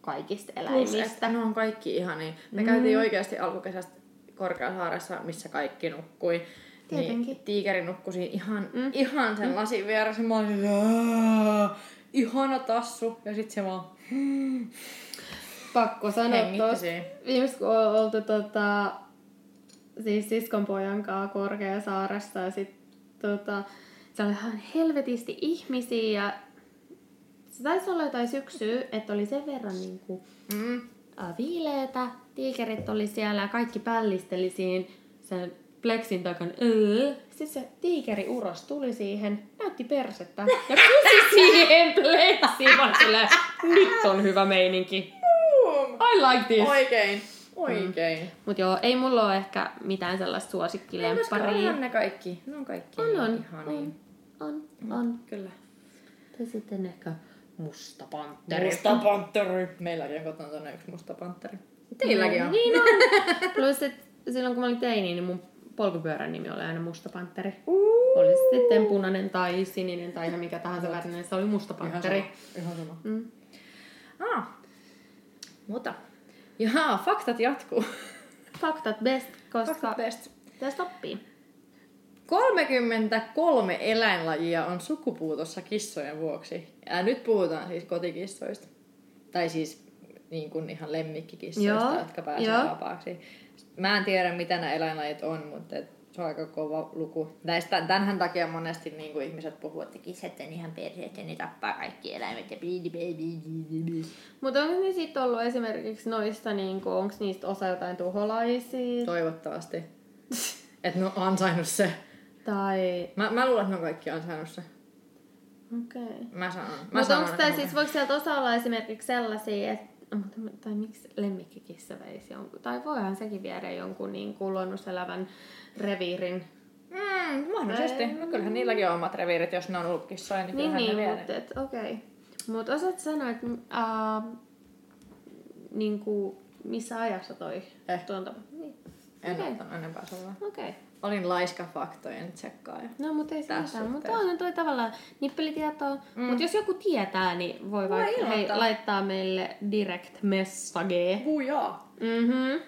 kaikista Plus, eläimistä. että ne on kaikki ihania. Me mm. käytiin oikeasti alkukesästä Korkeasaaressa, missä kaikki nukkui. Tietenkin. Niin tiikeri nukkui siinä ihan, mm. ihan sen lasin vieressä. Mä olin, "Aa, ihana tassu. Ja sit se vaan Pakko sanoa siinä. Viimeksi kun on oltu tota, siis siskon pojan kanssa Korkeasaaressa ja sit tota, se oli ihan helvetisti ihmisiä ja se taisi olla jotain syksyä, että oli sen verran niinku Mm. viileetä, tiikerit oli siellä ja kaikki pällisteli siinä sen pleksin takana. Öö. Sitten se tiikeri uros tuli siihen, näytti persettä ja kusi siihen pleksiin. Mä silleen, nyt on hyvä meininki. I like this. Oikein. Oikein. Mut joo, ei mulla ole ehkä mitään sellaista Ei, suosikkilempparia. onhan ne kaikki. Ne on kaikki On, on, ihania. on, on, on. Kyllä. Tai sitten ehkä musta pantteri. Musta pantteri. Meilläkin on kotona yksi musta pantteri. Teilläkin on. Niin on. Plus, että silloin kun mä olin teini, niin mun polkupyörän nimi oli aina Musta Panteri. Oli se sitten punainen tai sininen tai ihan mikä tahansa värinen, se oli Musta Panteri. Ihan sama. Mm. Ah. Mutta. Jaha, faktat jatkuu. Faktat best, koska Faktat best. tästä oppii. 33 eläinlajia on sukupuutossa kissojen vuoksi. Ja nyt puhutaan siis kotikissoista. Tai siis niin kuin ihan lemmikkikissoista, Joo, jotka pääsee joo. vapaaksi. Mä en tiedä, mitä nämä eläinlajit on, mutta et se on aika kova luku. Näistä, tämänhän takia monesti niin kuin ihmiset puhuu, että kissat on ihan perseet ja ne tappaa kaikki eläimet ja. Mutta onko ne sitten ollut esimerkiksi noista, niin onko niistä osa jotain tuholaisia? Toivottavasti. Että ne on ansainnut se. Tai... Mä, mä luulen, että ne on kaikki ansainnut se. Okei. Okay. Mä sanon. Mä Mutta onko siis, voiko sieltä osa olla esimerkiksi sellaisia, että no, mutta, tai miksi lemmikkikissa veisi jonkun, tai voihan sekin viedä jonkun niin kuin luonnoselävän reviirin. Mm, mahdollisesti. No kyllähän niilläkin on omat reviirit, jos ne on ollut kissoja, niin Niin, kyllähän niin, ne vie mutta et, okei. Okay. Mutta osaat sanoa, että uh, niin kuin, missä ajassa toi Eh. tuon tapahtuu? Niin. En Okei. ottanut enempää selvää. Okei. Okay. Olin laiska faktojen tsekkaaja. No, mutta ei se mitään. Mutta on toi tavallaan nippelitietoa. Mm. Mutta jos joku tietää, niin voi, vaikka hei, laittaa meille direct message. Hujaa! Mhm.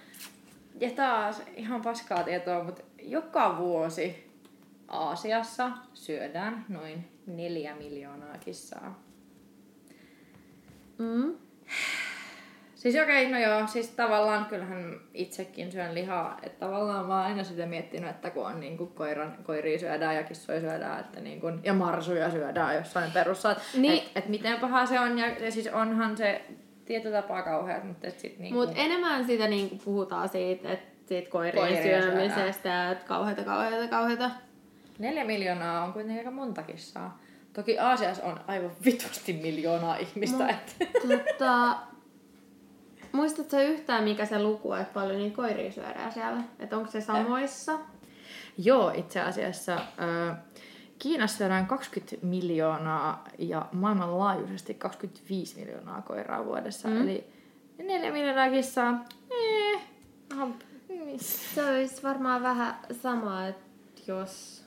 Ja taas ihan paskaa tietoa, mutta joka vuosi Aasiassa syödään noin neljä miljoonaa kissaa. Mm. Siis okei, no joo, siis tavallaan kyllähän itsekin syön lihaa, että tavallaan mä oon aina sitä miettinyt, että kun on niinku koiran, koiria syödään ja kissoja syödään, että niinku, ja marsuja syödään jossain perussa, että Niin. et, et miten paha se on, ja, ja siis onhan se tietyllä tapaa kauhea, mutta et sit niinku... Mut enemmän sitä niinku puhutaan siitä, että siitä koirien Koirien syömisestä, että kauheita, kauheita, kauheita. Neljä miljoonaa on kuitenkin aika monta kissaa. Toki Aasiassa on aivan vitusti miljoonaa ihmistä, Mu- että... Muistatko yhtään, mikä se luku on, että paljon niitä koiria syödään siellä? Että onko se samoissa? Joo, itse asiassa ö, Kiinassa syödään 20 miljoonaa ja maailmanlaajuisesti 25 miljoonaa koiraa vuodessa. Mm. Eli 4 miljoonaa kissaa. Eh. Se olisi varmaan vähän sama, että jos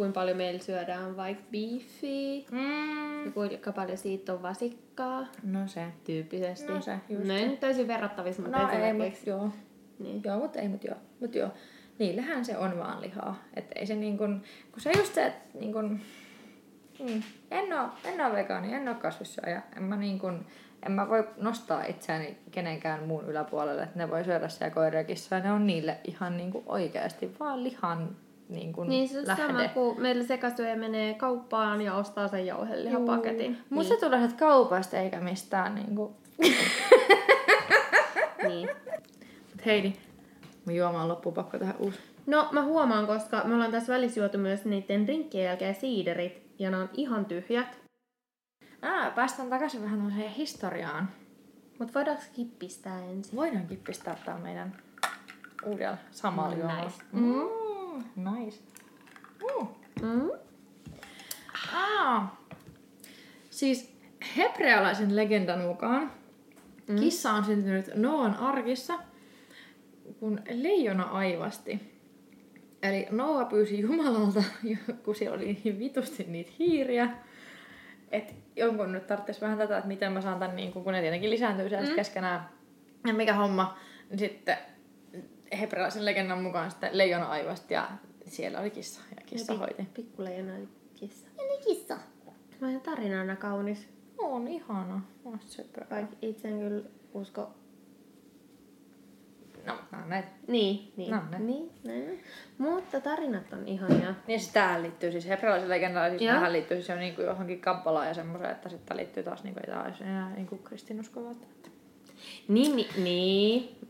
kuinka paljon meillä syödään vaikka beefiä Mm. ja kuinka paljon siitä on vasikkaa. No se, tyyppisesti. No se, just No ei nyt täysin verrattavissa, mutta No ei, mut joo. Niin. Joo, mutta ei, mut joo. Mut joo. Niillähän se on vaan lihaa. Että ei se niin kun, kun se just se, että niin kun, mm, en oo, en oo vegaani, en oo kasvissyöjä. En mä niin kun, en mä voi nostaa itseäni kenenkään muun yläpuolelle, että ne voi syödä siellä koiria ja kissoja. Ne on niille ihan niin kuin oikeasti vaan lihan niin kuin Niin se on lähde. sama, kun meillä sekasyöjä menee kauppaan ja ostaa sen jauhelihapaketin. Musta se tulee kaupasta eikä mistään niin kuin... niin. Mut Heidi, mun juoma on loppuun pakko tehdä uusi. No mä huomaan, koska me ollaan tässä välissä juotu myös niiden drinkkien jälkeen siiderit, ja ne on ihan tyhjät. Ää, päästään takaisin vähän tämmöiseen historiaan. Mutta voidaanko kippistää ensin? Voidaan kippistää tää meidän uudella samalla Mm, juomalla. nice. Mm, nice. Mm. Mm? Aa. Siis hebrealaisen legendan mukaan mm. kissa on syntynyt Noan arkissa, kun leijona aivasti. Eli Noa pyysi Jumalalta, kun siellä oli niin vitusti niitä hiiriä, että jonkun nyt tarvitsisi vähän tätä, että miten mä saan tän, niin kun ne tietenkin lisääntyy siellä mm. keskenään, ja mikä homma, niin sitten hebrealaisen legendan mukaan sitten leijona aivasti ja siellä oli kissa ja kissa hoiti. Pikkuleijona oli kissa. Eli kissa. Mä oon tarinana kaunis. On ihana. On. Vaikka itse en kyllä usko. No, nää on näitä. Niin, niin. No, ne. niin, niin. Mutta tarinat on ihania. Niin siis tähän liittyy siis hebrealaisen legendaan, siis tähän liittyy siis jo niinku johonkin kabbalaan ja semmoiseen, että sitten liittyy taas niinku taas enää niinku kristinuskoa välttämättä. Niin, niin, niin.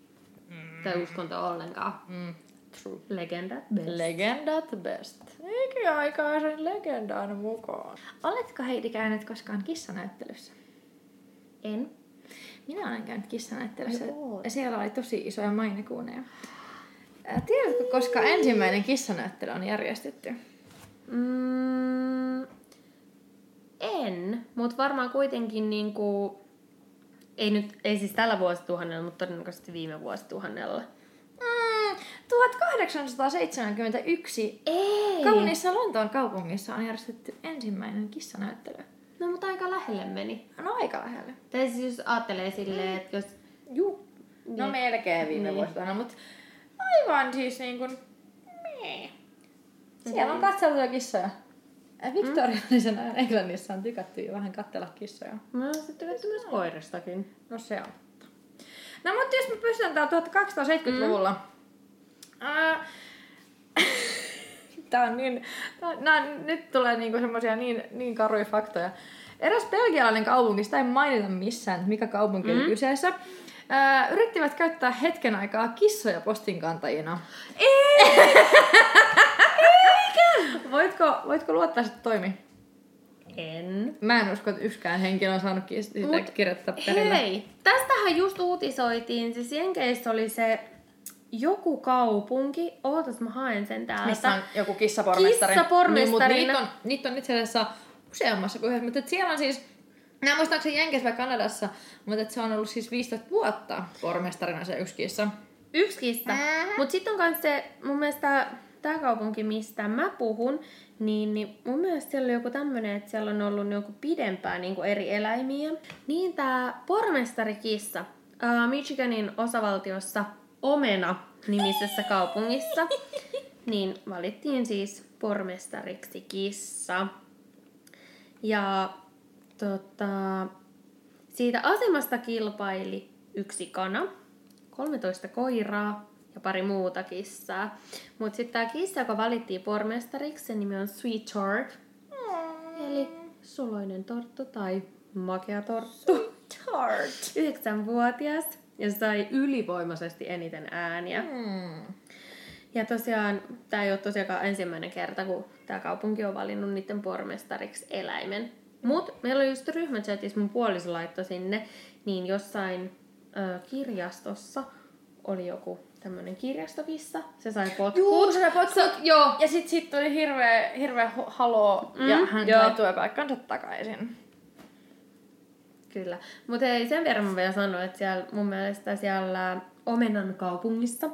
Mm. Tai uskonto ollenkaan. Mm, true. Legendat best. Legendat best. Ikiaikaisen legendan mukaan. Oletko Heidi käynyt koskaan kissanäyttelyssä? en. Minä olen käynyt kissanäyttelyssä. Ja siellä oli tosi isoja mainekuuneja. Tiedätkö, koska ensimmäinen kissanäyttely on järjestetty? Mm, en, mutta varmaan kuitenkin niinku Ei nyt, ei siis tällä vuosituhannella, mutta todennäköisesti viime vuosituhannella. Mm, 1871 Ei! kauniissa Lontoon kaupungissa on järjestetty ensimmäinen kissanäyttely. No mutta aika lähelle meni. No aika lähelle. Tai siis jos ajattelee silleen, että jos... Juu. No Niin. melkein viime Niin. vuosituhannella, mutta aivan siis niin kuin... Meh. Siellä on katseltuja kissoja. Ja Victoriaalisena Englannissa on tykätty jo vähän katsella kissoja. Oon sitten tykätty myös koiristakin. No se on. No mutta jos me pysytään täällä 1270-luvulla. Mm. Ää, Tää on niin, tää, nää, nyt tulee niinku semmosia niin, niin karuja faktoja. Eräs belgialainen kaupunki, sitä ei mainita missään, mikä kaupunki mm. oli kyseessä, ää, yrittivät käyttää hetken aikaa kissoja postinkantajina. Eikä! Voitko, voitko luottaa, että toimi? En. Mä en usko, että yksikään henkilö on saanut sitä Mut kirjoittaa perille. Hei, tästähän just uutisoitiin. Siis Jenkeissä oli se joku kaupunki. Ootas, mä haen sen täältä. Missä on joku kissapormestari. Kissapormestarina. Niin, mutta niitä on, niitä on itse asiassa useammassa kuin yhdessä. Mutta et siellä on siis, nämä muistaakseni Jenkeissä vai Kanadassa, mutta et se on ollut siis 15 vuotta pormestarina se yksi kissa. Yksi kissa. Mutta sitten on myös se, mun mielestä tämä kaupunki, mistä mä puhun, niin, niin mun mielestä siellä on joku tämmönen, että siellä on ollut joku pidempään niin eri eläimiä. Niin tämä pormestarikissa ää, Michiganin osavaltiossa Omena nimisessä kaupungissa, niin valittiin siis pormestariksi kissa. Ja tota, siitä asemasta kilpaili yksi kana, 13 koiraa ja pari muuta kissaa. Mutta sitten tämä kissa, joka valittiin pormestariksi, sen nimi on Sweetheart. Eli suloinen torttu tai makea torttu. Tart. Yhdeksänvuotias ja sai ylivoimaisesti eniten ääniä. Hmm. Ja tosiaan, tämä ei ole tosiaan ensimmäinen kerta, kun tämä kaupunki on valinnut niiden pormestariksi eläimen. Mut meillä oli just ryhmächatissa, mun puoliso laittoi sinne, niin jossain ö, kirjastossa oli joku tämmönen kirjastokissa. Se sai potkut. Juu, se potkut. Se- joo. Ja sit siitä tuli hirveä, hirveä haloo mm, ja hän joo. sai työpaikkansa takaisin. Kyllä. Mutta ei sen verran mä vielä sanoa, että siellä, mun mielestä siellä Omenan kaupungissa,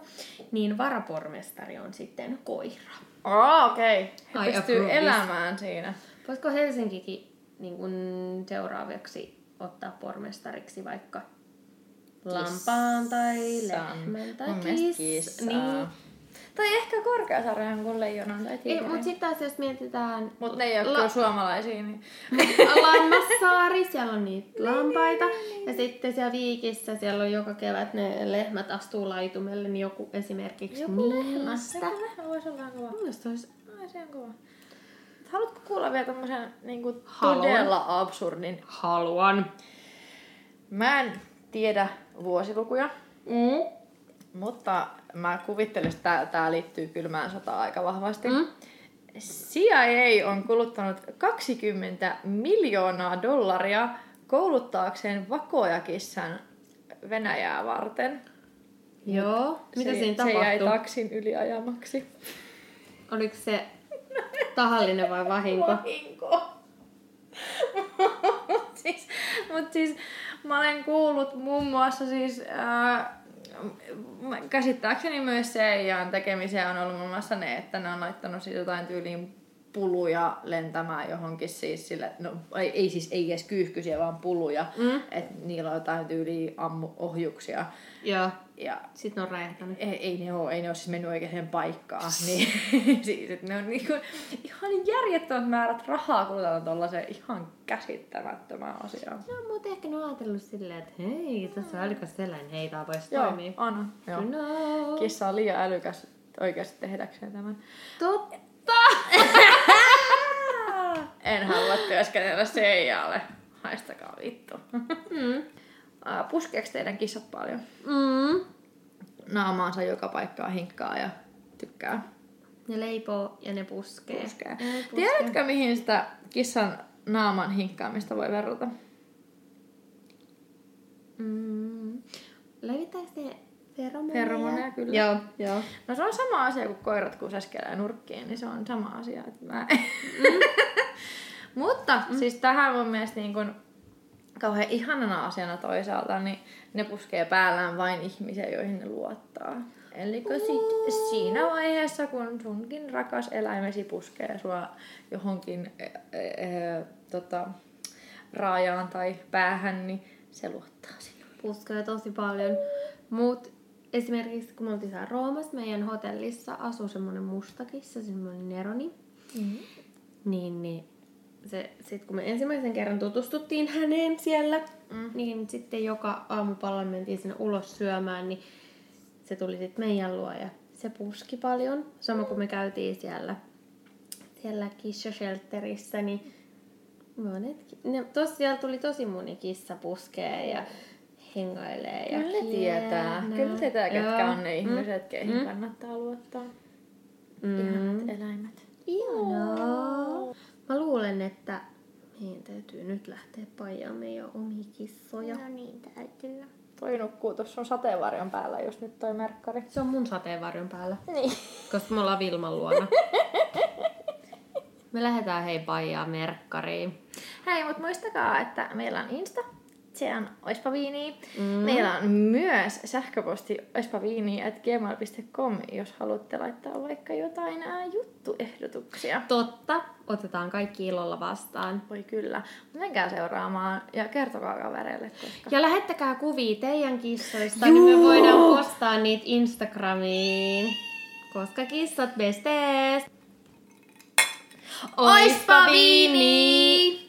niin varapormestari on sitten koira. Oh, okei. Okay. I He pystyy approve elämään siinä. Voisiko Helsinkikin niin kun seuraavaksi ottaa pormestariksi vaikka lampaan tai lehmän tai Mun mielestä kiss- kissaa. Niin. Tai ehkä korkeasarjan kuin leijonan tai Ei, tiikerin. mutta sitten taas jos mietitään Mut ne ei ole La- suomalaisia, niin... Lammassaari, siellä on niitä lampaita. Ja sitten siellä Viikissä, siellä on joka kevät ne lehmät astuu laitumelle, niin joku esimerkiksi Joku niistä. Joku lehmä voisi olla kova. Mun mielestä olisi Ai, se on kova. Haluatko kuulla vielä tämmöisen niin todella absurdin? Haluan. Mä en tiedä vuosilukuja, Mm. mutta mä kuvittelen, että tää, tää liittyy kylmään sotaan aika vahvasti. Mm. CIA on kuluttanut 20 miljoonaa dollaria kouluttaakseen vakojakissan Venäjää varten. Joo. Mitä se, siinä Se jäi tapahtui? taksin yliajamaksi. Oliko se tahallinen vai vahinko? Vahinko. Mut siis, mut siis mä olen kuullut muun muassa siis ää, käsittääkseni myös CIAn tekemisiä on ollut muun muassa ne, että ne on laittanut siis jotain tyyliin puluja lentämään johonkin siis sille, no ei, ei siis ei edes kyyhkysiä, vaan puluja, Mm. että niillä on jotain tyyliin ammu ohjuksia Joo. ja Sitten on räjähtänyt. ei, ei ne ole, ei ne ole siis mennyt oikeaan paikkaan. Niin, siis, että ne on niinku ihan järjettömät määrät rahaa kulutetaan tuollaiseen ihan käsittämättömään asiaan. No, mutta ehkä ne on ajatellut silleen, että hei, tässä on älykäs eläin, hei, tää voisi Joo, toimia. anna. Joo. No. Kissa on liian älykäs oikeasti tehdäkseen tämän. Totta! En halua työskennellä Seijalle. Haistakaa vittu. Mm. Puskeeko teidän kissat paljon? Mm. Naamaansa joka paikkaa hinkkaa ja tykkää Ne leipoo ja ne puskee. puskea. Ne puskee. Tiedätkö mihin sitä kissan naaman hinkkaamista voi verrata? Mm. Levittääkö ne feromoneja? Feromoneja, kyllä. Joo, joo. No se on sama asia kuin koirat, kun säskelee nurkkiin, niin se on sama asia. Että mä... Mutta mm. siis tähän mun mielestä niin kun, kauhean ihanana asiana toisaalta, niin ne puskee päällään vain ihmisiä, joihin ne luottaa. Eli sit siinä vaiheessa, kun sunkin rakas eläimesi puskee sua johonkin e, e, e, tota, raajaan tai päähän, niin se luottaa sinuun. Puskee tosi paljon. Mut esimerkiksi kun me oltiin siellä Roomassa, meidän hotellissa asui semmoinen mustakissa, semmoinen Neroni. Mm-hmm. Niin, niin se, sit kun me ensimmäisen kerran tutustuttiin häneen siellä, mm. niin sitten joka aamupalla mentiin sinne ulos syömään, niin se tuli sitten meidän luo ja se puski paljon. Sama kuin me käytiin siellä, siellä kissashelterissä, niin monet, ne, tos, siellä tuli tosi moni kissa puskee ja hengailee ja Kyllä tietää. Kyllä tietää, ketkä Joo. on ne mm. ihmiset, mm. keihin mm. kannattaa luottaa. Mm. Ihanat eläimet. Ihanaa. Mä luulen, että meidän täytyy nyt lähteä pajaan meidän omia kissoja. No niin, täytyy. Toi nukkuu tuossa on sateenvarjon päällä, jos nyt toi merkkari. Se on mun sateenvarjon päällä. Niin. Koska me ollaan Vilman luona. me lähdetään hei pajaa merkkariin. Hei, mutta muistakaa, että meillä on Insta, se on oispaviini. Mm. Meillä on myös sähköposti oispaviini.gmail.com, jos haluatte laittaa vaikka jotain ää, juttuehdotuksia. Totta, otetaan kaikki ilolla vastaan. Voi kyllä. Menkää seuraamaan ja kertokaa kavereille. Koska... Ja lähettäkää kuvia teidän kissoista, Juu! niin me voidaan postaa niitä Instagramiin. Koska kissat bestes! Oispa viini!